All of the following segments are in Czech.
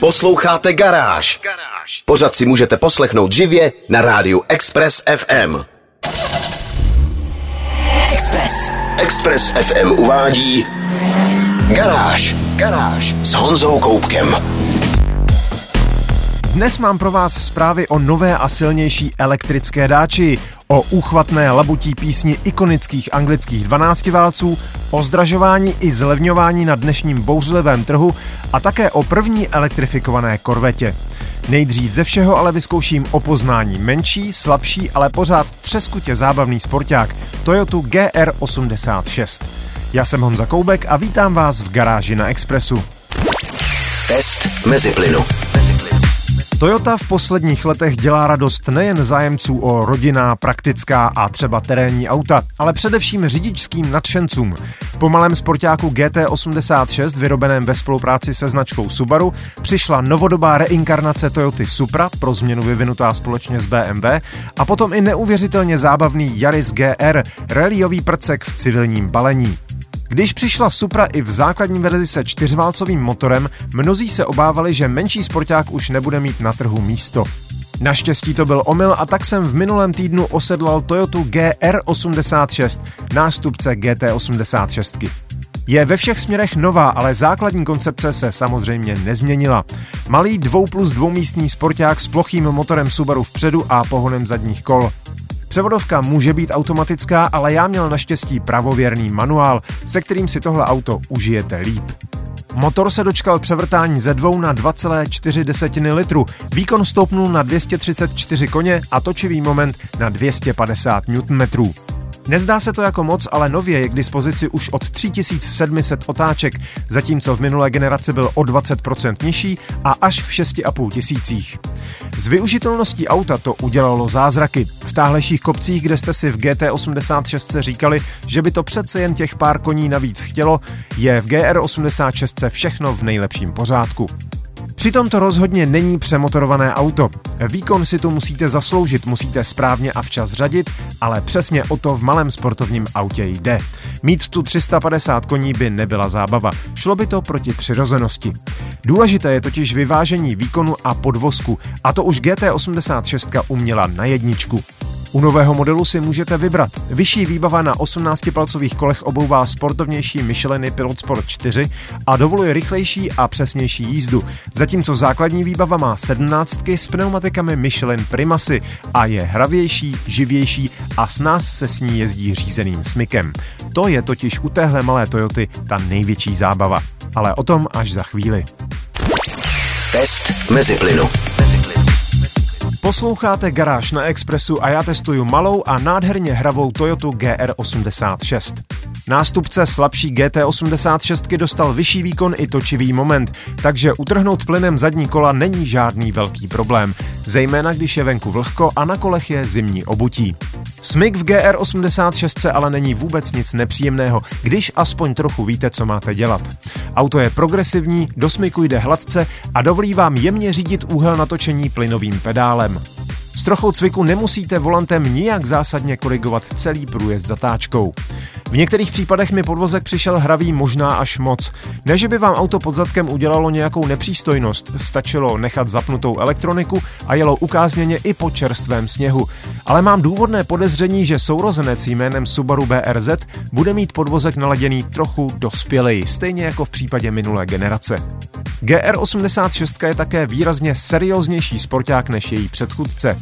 Posloucháte Garáž. Pořád si můžete poslechnout živě na rádiu Express FM. Express. Express FM uvádí Garáž. Garáž s Honzou Koupkem. Dnes mám pro vás zprávy o nové a silnější elektrické dáči, o úchvatné labutí písni ikonických anglických 12 válců, o zdražování i zlevňování na dnešním bouřlivém trhu a také o první elektrifikované korvetě. Nejdřív ze všeho ale vyzkouším opoznání menší, slabší, ale pořád třeskutě zábavný sporták Toyota GR86. Já jsem Honza Koubek a vítám vás v garáži na Expressu. Test mezi plynu. Toyota v posledních letech dělá radost nejen zájemců o rodinná, praktická a třeba terénní auta, ale především řidičským nadšencům. Po malém sportáku GT86, vyrobeném ve spolupráci se značkou Subaru, přišla novodobá reinkarnace Toyoty Supra, pro změnu vyvinutá společně s BMW, a potom i neuvěřitelně zábavný Yaris GR, rallyový prcek v civilním balení. Když přišla Supra i v základní verzi se čtyřválcovým motorem, mnozí se obávali, že menší sporták už nebude mít na trhu místo. Naštěstí to byl omyl a tak jsem v minulém týdnu osedlal Toyota GR86, nástupce GT86. Je ve všech směrech nová, ale základní koncepce se samozřejmě nezměnila. Malý 2 plus 2 místní sporták s plochým motorem Subaru vpředu a pohonem zadních kol. Převodovka může být automatická, ale já měl naštěstí pravověrný manuál, se kterým si tohle auto užijete líp. Motor se dočkal převrtání ze 2 na 2,4 litru, výkon stoupnul na 234 koně a točivý moment na 250 Nm. Nezdá se to jako moc, ale nově je k dispozici už od 3700 otáček, zatímco v minulé generaci byl o 20% nižší a až v 6,5 tisících. Z využitelností auta to udělalo zázraky. V táhlejších kopcích, kde jste si v GT86 říkali, že by to přece jen těch pár koní navíc chtělo, je v GR86 všechno v nejlepším pořádku. Přitom to rozhodně není přemotorované auto. Výkon si tu musíte zasloužit, musíte správně a včas řadit, ale přesně o to v malém sportovním autě jde. Mít tu 350 koní by nebyla zábava, šlo by to proti přirozenosti. Důležité je totiž vyvážení výkonu a podvozku, a to už GT86 uměla na jedničku. U nového modelu si můžete vybrat. Vyšší výbava na 18-palcových kolech obouvá sportovnější Micheliny Pilot Sport 4 a dovoluje rychlejší a přesnější jízdu, zatímco základní výbava má 17 s pneumatikami Michelin Primasy a je hravější, živější a s nás se s ní jezdí řízeným smykem. To je totiž u téhle malé Toyoty ta největší zábava. Ale o tom až za chvíli. Test mezi plynu. Posloucháte Garáž na Expressu a já testuju malou a nádherně hravou Toyota GR86. Nástupce slabší GT86 dostal vyšší výkon i točivý moment, takže utrhnout plynem zadní kola není žádný velký problém, zejména když je venku vlhko a na kolech je zimní obutí. Smyk v GR86 ale není vůbec nic nepříjemného, když aspoň trochu víte, co máte dělat. Auto je progresivní, do smyku jde hladce a dovolí vám jemně řídit úhel natočení plynovým pedálem. S trochou cviku nemusíte volantem nijak zásadně korigovat celý průjezd zatáčkou. V některých případech mi podvozek přišel hravý možná až moc. Ne, že by vám auto pod zadkem udělalo nějakou nepřístojnost, stačilo nechat zapnutou elektroniku a jelo ukázněně i po čerstvém sněhu. Ale mám důvodné podezření, že sourozenec jménem Subaru BRZ bude mít podvozek naladěný trochu dospělej, stejně jako v případě minulé generace. GR86 je také výrazně serióznější sporták než její předchůdce.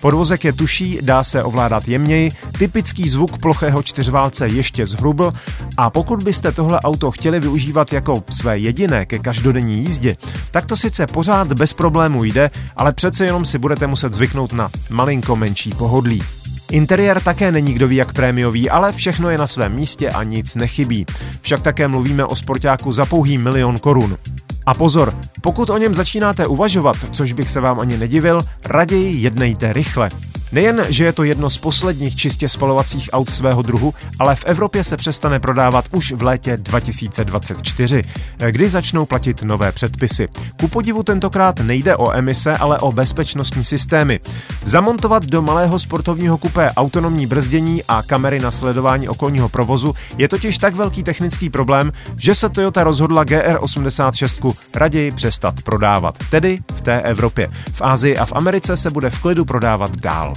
Podvozek je tuší, dá se ovládat jemněji, typický zvuk plochého čtyřválce ještě zhrubl a pokud byste tohle auto chtěli využívat jako své jediné ke každodenní jízdě, tak to sice pořád bez problémů jde, ale přece jenom si budete muset zvyknout na malinko menší pohodlí. Interiér také není kdo ví jak prémiový, ale všechno je na svém místě a nic nechybí. Však také mluvíme o sportáku za pouhý milion korun. A pozor, pokud o něm začínáte uvažovat, což bych se vám ani nedivil, raději jednejte rychle. Nejen, že je to jedno z posledních čistě spalovacích aut svého druhu, ale v Evropě se přestane prodávat už v létě 2024, kdy začnou platit nové předpisy. Ku podivu tentokrát nejde o emise, ale o bezpečnostní systémy. Zamontovat do malého sportovního kupé autonomní brzdění a kamery na sledování okolního provozu je totiž tak velký technický problém, že se Toyota rozhodla GR86 raději přestat prodávat, tedy v té Evropě. V Ázii a v Americe se bude v klidu prodávat dál.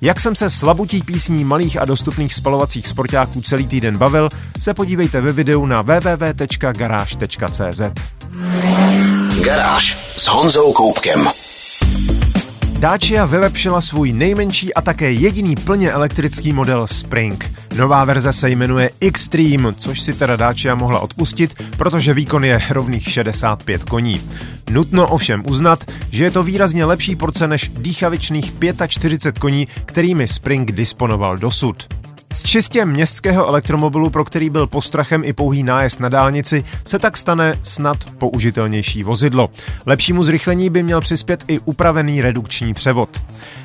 Jak jsem se slabutí písní malých a dostupných spalovacích sportáků celý týden bavil, se podívejte ve videu na www.garage.cz. Garáž s Honzou Koupkem. Dacia vylepšila svůj nejmenší a také jediný plně elektrický model Spring. Nová verze se jmenuje Extreme, což si teda Dacia mohla odpustit, protože výkon je rovných 65 koní. Nutno ovšem uznat, že je to výrazně lepší porce než dýchavičných 45 koní, kterými Spring disponoval dosud. Z čistě městského elektromobilu, pro který byl postrachem i pouhý nájezd na dálnici, se tak stane snad použitelnější vozidlo. Lepšímu zrychlení by měl přispět i upravený redukční převod.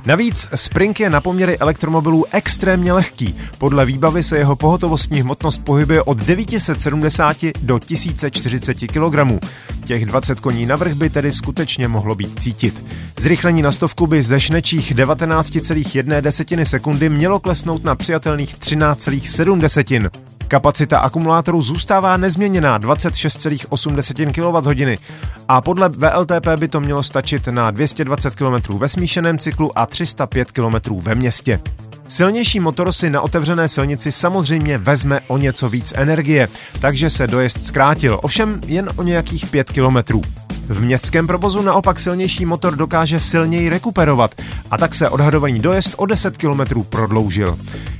Navíc Spring je na poměry elektromobilů extrémně lehký. Podle výbavy se jeho pohotovostní hmotnost pohybuje od 970 do 1040 kg. Těch 20 koní navrh by tedy skutečně mohlo být cítit. Zrychlení na stovku by ze šnečích 19,1 sekundy mělo klesnout na přijatelných 13,7. Kapacita akumulátoru zůstává nezměněná 26,8 kWh a podle VLTP by to mělo stačit na 220 km ve smíšeném cyklu a 305 km ve městě. Silnější motor si na otevřené silnici samozřejmě vezme o něco víc energie, takže se dojezd zkrátil, ovšem jen o nějakých 5 kilometrů. V městském provozu naopak silnější motor dokáže silněji rekuperovat a tak se odhadovaný dojezd o 10 km prodloužil.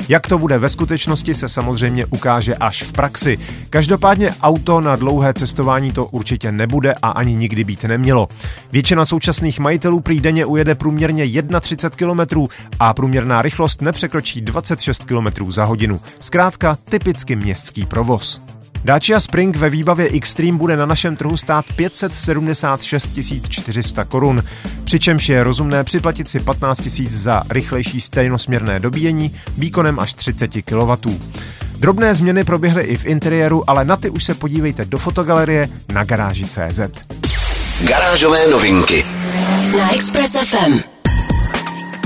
Jak to bude ve skutečnosti se samozřejmě ukáže až v praxi. Každopádně auto na dlouhé cestování to určitě nebude a ani nikdy být nemělo. Většina současných majitelů prý denně ujede průměrně 31 km a průměrná rychlost nepřekročí 26 km za hodinu. Zkrátka typicky městský provoz. Dacia Spring ve výbavě Xtreme bude na našem trhu stát 576 400 korun, přičemž je rozumné připlatit si 15 000 za rychlejší stejnosměrné dobíjení výkonem až 30 kW. Drobné změny proběhly i v interiéru, ale na ty už se podívejte do fotogalerie na garáži.cz. Garážové novinky na Express FM.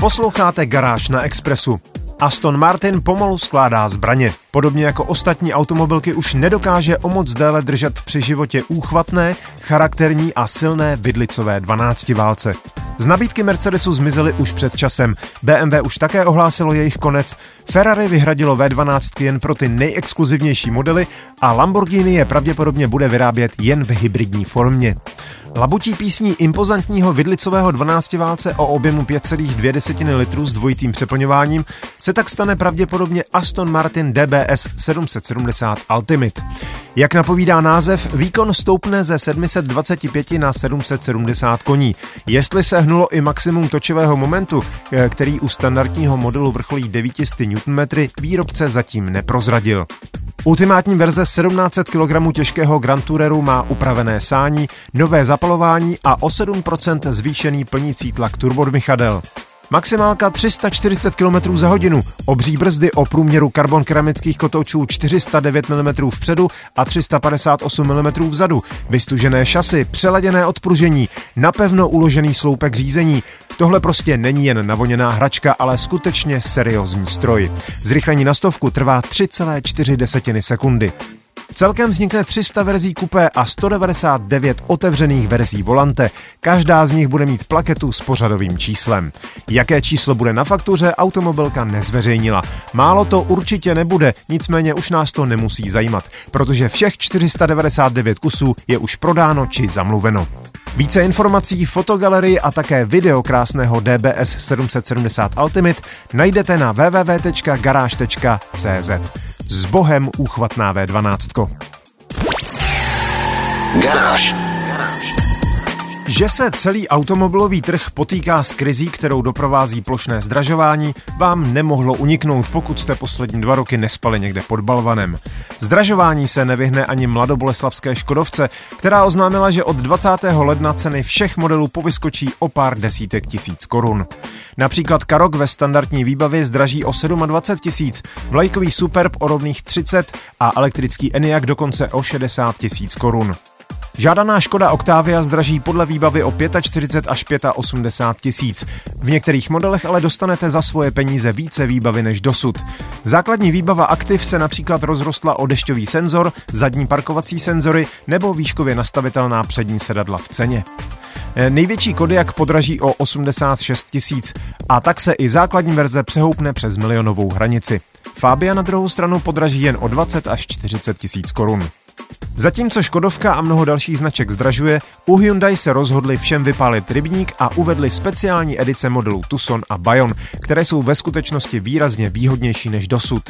Posloucháte Garáž na Expressu. Aston Martin pomalu skládá zbraně. Podobně jako ostatní automobilky už nedokáže o moc déle držet při životě úchvatné, charakterní a silné vidlicové 12 válce. Z nabídky Mercedesu zmizely už před časem, BMW už také ohlásilo jejich konec, Ferrari vyhradilo V12 jen pro ty nejexkluzivnější modely a Lamborghini je pravděpodobně bude vyrábět jen v hybridní formě. Labutí písní impozantního vidlicového 12 válce o objemu 5,2 litrů s dvojitým přeplňováním se tak stane pravděpodobně Aston Martin DBS 770 Ultimate. Jak napovídá název, výkon stoupne ze 725 na 770 koní. Jestli se hnulo i maximum točivého momentu, eh, který u standardního modelu vrcholí 900 Nm, výrobce zatím neprozradil. Ultimátní verze 1700 kg těžkého Grand Toureru má upravené sání, nové zapalování a o 7% zvýšený plnící tlak turbodmychadel. Maximálka 340 km za hodinu, obří brzdy o průměru karbon keramických kotoučů 409 mm vpředu a 358 mm vzadu, vystužené šasy, přeladěné odpružení, napevno uložený sloupek řízení. Tohle prostě není jen navoněná hračka, ale skutečně seriózní stroj. Zrychlení na stovku trvá 3,4 sekundy. Celkem vznikne 300 verzí kupé a 199 otevřených verzí volante. Každá z nich bude mít plaketu s pořadovým číslem. Jaké číslo bude na faktuře, automobilka nezveřejnila. Málo to určitě nebude, nicméně už nás to nemusí zajímat, protože všech 499 kusů je už prodáno či zamluveno. Více informací, fotogalerii a také video krásného DBS 770 Ultimate najdete na www.garage.cz. S bohem úchvatná V12. Garáž. Že se celý automobilový trh potýká s krizí, kterou doprovází plošné zdražování, vám nemohlo uniknout, pokud jste poslední dva roky nespali někde pod balvanem. Zdražování se nevyhne ani mladoboleslavské Škodovce, která oznámila, že od 20. ledna ceny všech modelů povyskočí o pár desítek tisíc korun. Například Karok ve standardní výbavě zdraží o 27 tisíc, vlajkový Superb o rovných 30 a elektrický Eniak dokonce o 60 tisíc korun. Žádaná Škoda Octavia zdraží podle výbavy o 45 až 85 tisíc. V některých modelech ale dostanete za svoje peníze více výbavy než dosud. Základní výbava Active se například rozrostla o dešťový senzor, zadní parkovací senzory nebo výškově nastavitelná přední sedadla v ceně. E, největší Kodiak podraží o 86 tisíc a tak se i základní verze přehoupne přes milionovou hranici. Fabia na druhou stranu podraží jen o 20 až 40 tisíc korun. Zatímco Škodovka a mnoho dalších značek zdražuje, u Hyundai se rozhodli všem vypálit rybník a uvedli speciální edice modelů Tucson a Bayon, které jsou ve skutečnosti výrazně výhodnější než dosud.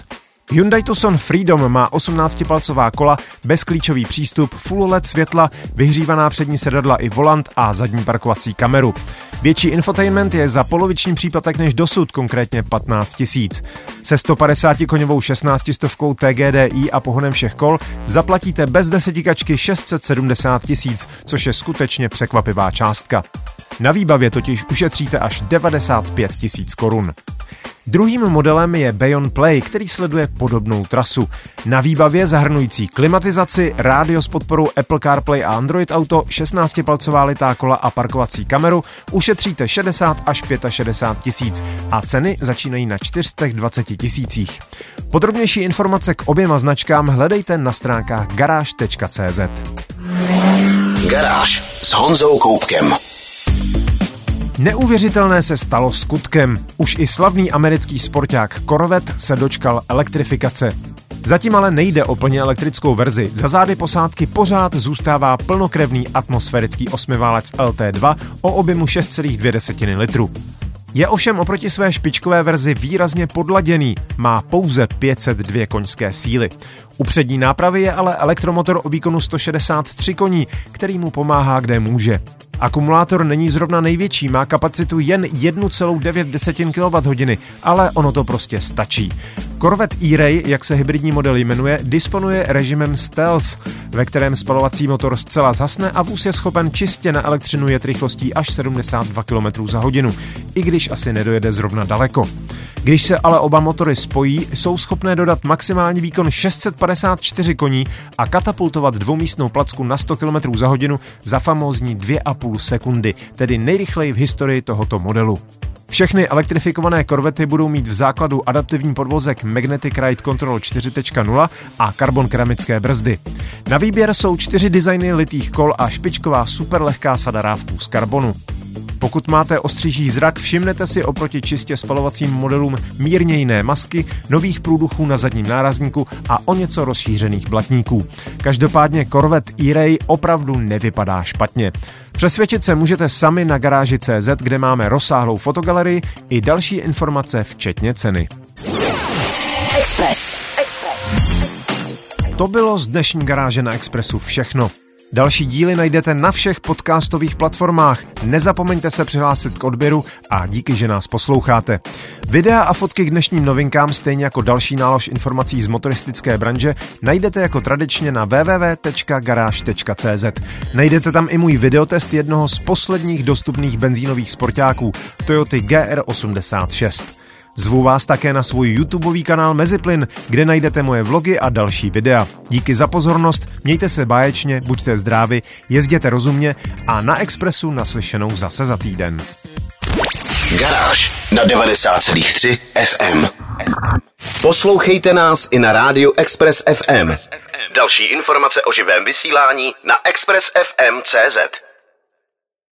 Hyundai Tucson Freedom má 18-palcová kola, bezklíčový přístup, full LED světla, vyhřívaná přední sedadla i volant a zadní parkovací kameru. Větší infotainment je za poloviční příplatek než dosud, konkrétně 15 tisíc. Se 150 koňovou 16 stovkou TGDI a pohonem všech kol zaplatíte bez desetikačky 670 tisíc, což je skutečně překvapivá částka. Na výbavě totiž ušetříte až 95 tisíc korun. Druhým modelem je Bayon Play, který sleduje podobnou trasu. Na výbavě zahrnující klimatizaci, rádio s podporou Apple CarPlay a Android Auto, 16-palcová litá kola a parkovací kameru ušetříte 60 až 65 tisíc a ceny začínají na 420 tisících. Podrobnější informace k oběma značkám hledejte na stránkách garáž.cz. Garáž s Honzou Koupkem. Neuvěřitelné se stalo skutkem. Už i slavný americký sporták Corvette se dočkal elektrifikace. Zatím ale nejde o plně elektrickou verzi. Za zády posádky pořád zůstává plnokrevný atmosférický osmiválec LT2 o objemu 6,2 litru. Je ovšem oproti své špičkové verzi výrazně podladěný, má pouze 502 koňské síly. U přední nápravy je ale elektromotor o výkonu 163 koní, který mu pomáhá kde může. Akumulátor není zrovna největší, má kapacitu jen 1,9 kWh, ale ono to prostě stačí. Corvette E-Ray, jak se hybridní model jmenuje, disponuje režimem Stealth, ve kterém spalovací motor zcela zhasne a vůz je schopen čistě na elektřinu jet rychlostí až 72 km za hodinu, i když asi nedojede zrovna daleko. Když se ale oba motory spojí, jsou schopné dodat maximální výkon 654 koní a katapultovat dvoumístnou placku na 100 km za hodinu za famózní 2,5 sekundy, tedy nejrychleji v historii tohoto modelu. Všechny elektrifikované korvety budou mít v základu adaptivní podvozek Magnetic Ride Control 4.0 a karbon keramické brzdy. Na výběr jsou čtyři designy litých kol a špičková superlehká sada rávků z karbonu. Pokud máte ostříží zrak, všimnete si oproti čistě spalovacím modelům mírně jiné masky, nových průduchů na zadním nárazníku a o něco rozšířených blatníků. Každopádně Corvette E-Ray opravdu nevypadá špatně. Přesvědčit se můžete sami na garáži CZ, kde máme rozsáhlou fotogalerii i další informace, včetně ceny. Express. Express. To bylo z dnešní garáže na Expressu všechno. Další díly najdete na všech podcastových platformách. Nezapomeňte se přihlásit k odběru a díky, že nás posloucháte. Videa a fotky k dnešním novinkám, stejně jako další nálož informací z motoristické branže, najdete jako tradičně na www.garage.cz. Najdete tam i můj videotest jednoho z posledních dostupných benzínových sportáků, Toyota GR86. Zvu vás také na svůj YouTubeový kanál Meziplyn, kde najdete moje vlogy a další videa. Díky za pozornost, mějte se báječně, buďte zdraví, jezděte rozumně a na Expressu naslyšenou zase za týden. Garáž na 90,3 FM. Poslouchejte nás i na rádiu Express FM. Další informace o živém vysílání na expressfm.cz.